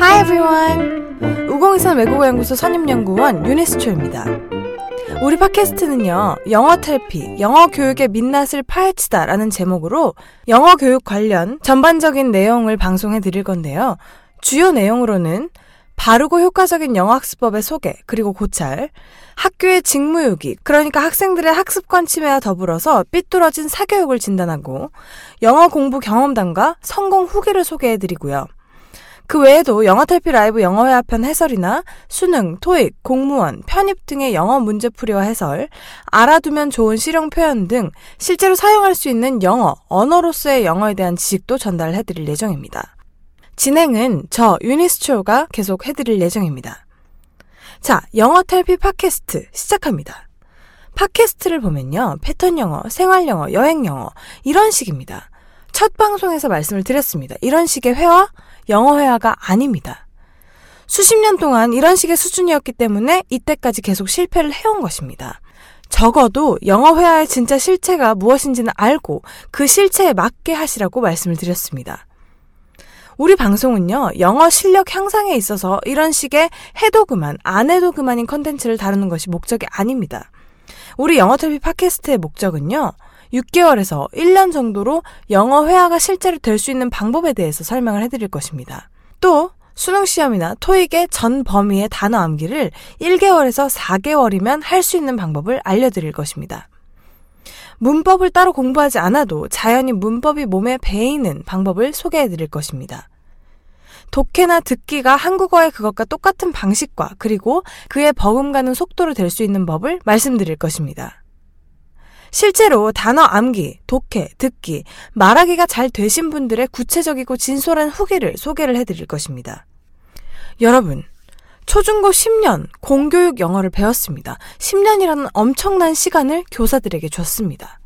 Hi everyone. 우공이선 외국어 연구소 선임연구원 유니스초입니다. 우리 팟캐스트는요, 영어 탈피, 영어 교육의 민낯을 파헤치다 라는 제목으로 영어 교육 관련 전반적인 내용을 방송해 드릴 건데요. 주요 내용으로는 바르고 효과적인 영어 학습법의 소개, 그리고 고찰, 학교의 직무유기, 그러니까 학생들의 학습관 침해와 더불어서 삐뚤어진 사교육을 진단하고 영어 공부 경험담과 성공 후기를 소개해드리고요. 그 외에도 영어 탈피 라이브 영어 회화편 해설이나 수능, 토익, 공무원, 편입 등의 영어 문제풀이와 해설, 알아두면 좋은 실용 표현 등 실제로 사용할 수 있는 영어, 언어로서의 영어에 대한 지식도 전달해드릴 예정입니다. 진행은 저 유니스초가 계속 해드릴 예정입니다. 자, 영어 탈피 팟캐스트 시작합니다. 팟캐스트를 보면요. 패턴 영어, 생활 영어, 여행 영어 이런 식입니다. 첫 방송에서 말씀을 드렸습니다. 이런 식의 회화 영어 회화가 아닙니다. 수십 년 동안 이런 식의 수준이었기 때문에 이때까지 계속 실패를 해온 것입니다. 적어도 영어 회화의 진짜 실체가 무엇인지는 알고 그 실체에 맞게 하시라고 말씀을 드렸습니다. 우리 방송은요, 영어 실력 향상에 있어서 이런 식의 해도 그만, 안 해도 그만인 컨텐츠를 다루는 것이 목적이 아닙니다. 우리 영어 텔비 팟캐스트의 목적은요, 6개월에서 1년 정도로 영어 회화가 실제로 될 수 있는 방법에 대해서 설명을 해드릴 것입니다. 또 수능 시험이나 토익의 전 범위의 단어 암기를 1개월에서 4개월이면 할 수 있는 방법을 알려드릴 것입니다. 문법을 따로 공부하지 않아도 자연히 문법이 몸에 배이는 방법을 소개해 드릴 것입니다. 독해나 듣기가 한국어의 그것과 똑같은 방식과 그리고 그의 버금가는 속도로 될 수 있는 법을 말씀드릴 것입니다. 실제로 단어 암기, 독해, 듣기, 말하기가 잘 되신 분들의 구체적이고 진솔한 후기를 소개를 해드릴 것입니다. 여러분, 초중고 10년 공교육 영어를 배웠습니다. 10년이라는 엄청난 시간을 교사들에게 줬습니다.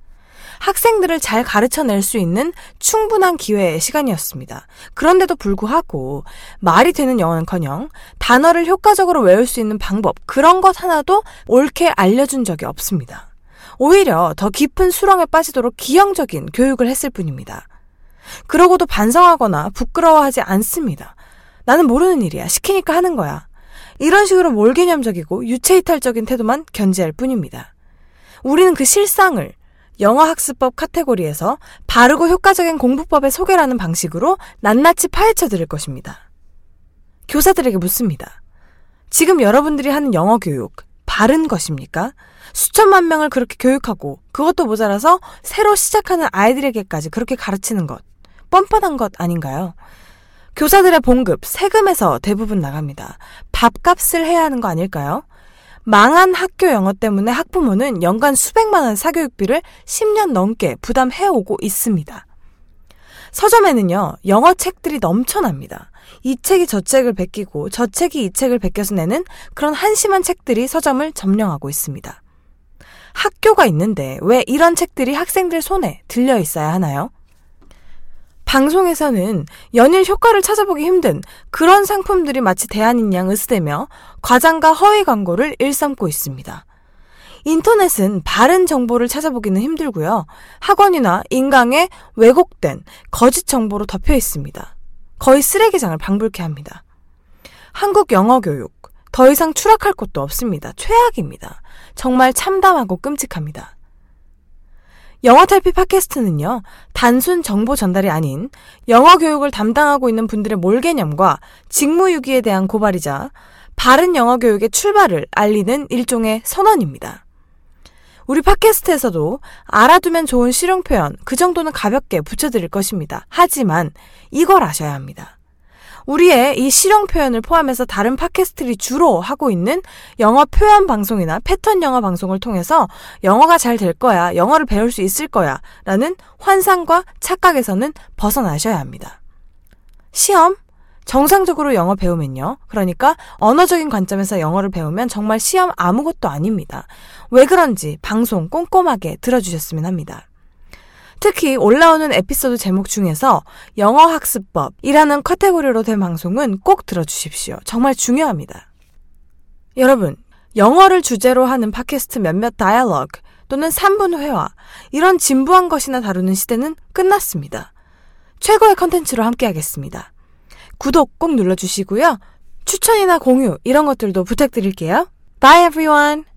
학생들을 잘 가르쳐낼 수 있는 충분한 기회의 시간이었습니다. 그런데도 불구하고 말이 되는 영어는커녕 단어를 효과적으로 외울 수 있는 방법 그런 것 하나도 옳게 알려준 적이 없습니다. 오히려 더 깊은 수렁에 빠지도록 기형적인 교육을 했을 뿐입니다. 그러고도 반성하거나 부끄러워하지 않습니다. 나는 모르는 일이야. 시키니까 하는 거야. 이런 식으로 몰개념적이고 유체이탈적인 태도만 견지할 뿐입니다. 우리는 그 실상을 영어 학습법 카테고리에서 바르고 효과적인 공부법의 소개라는 방식으로 낱낱이 파헤쳐 드릴 것입니다. 교사들에게 묻습니다. 지금 여러분들이 하는 영어 교육, 바른 것입니까? 수천만 명을 그렇게 교육하고 그것도 모자라서 새로 시작하는 아이들에게까지 그렇게 가르치는 것 뻔뻔한 것 아닌가요? 교사들의 봉급 세금에서 대부분 나갑니다. 밥값을 해야 하는 거 아닐까요? 망한 학교 영어 때문에 학부모는 연간 수백만 원 사교육비를 10년 넘게 부담해오고 있습니다. 서점에는요, 영어 책들이 넘쳐납니다. 이 책이 저 책을 베끼고 저 책이 이 책을 베껴서 내는 그런 한심한 책들이 서점을 점령하고 있습니다. 학교가 있는데 왜 이런 책들이 학생들 손에 들려 있어야 하나요? 방송에서는 연일 효과를 찾아보기 힘든 그런 상품들이 마치 대안인 양 으스대며 과장과 허위 광고를 일삼고 있습니다. 인터넷은 바른 정보를 찾아보기는 힘들고요. 학원이나 인강에 왜곡된 거짓 정보로 덮여 있습니다. 거의 쓰레기장을 방불케 합니다. 한국 영어 교육, 더 이상 추락할 곳도 없습니다. 최악입니다. 정말 참담하고 끔찍합니다. 영어 탈피 팟캐스트는요, 단순 정보 전달이 아닌 영어 교육을 담당하고 있는 분들의 몰개념과 직무유기에 대한 고발이자 바른 영어 교육의 출발을 알리는 일종의 선언입니다. 우리 팟캐스트에서도 알아두면 좋은 실용 표현, 그 정도는 가볍게 붙여드릴 것입니다. 하지만 이걸 아셔야 합니다. 우리의 이 실용 표현을 포함해서 다른 팟캐스트들이 주로 하고 있는 영어 표현 방송이나 패턴 영어 방송을 통해서 영어가 잘 될 거야, 영어를 배울 수 있을 거야 라는 환상과 착각에서는 벗어나셔야 합니다. 시험? 정상적으로 영어 배우면요. 그러니까 언어적인 관점에서 영어를 배우면 정말 시험 아무것도 아닙니다. 왜 그런지 방송 꼼꼼하게 들어주셨으면 합니다. 특히 올라오는 에피소드 제목 중에서 영어 학습법이라는 카테고리로 된 방송은 꼭 들어주십시오. 정말 중요합니다. 여러분, 영어를 주제로 하는 팟캐스트 몇몇 다이얼로그 또는 3분 회화, 이런 진부한 것이나 다루는 시대는 끝났습니다. 최고의 컨텐츠로 함께하겠습니다. 구독 꼭 눌러주시고요. 추천이나 공유 이런 것들도 부탁드릴게요. Bye everyone!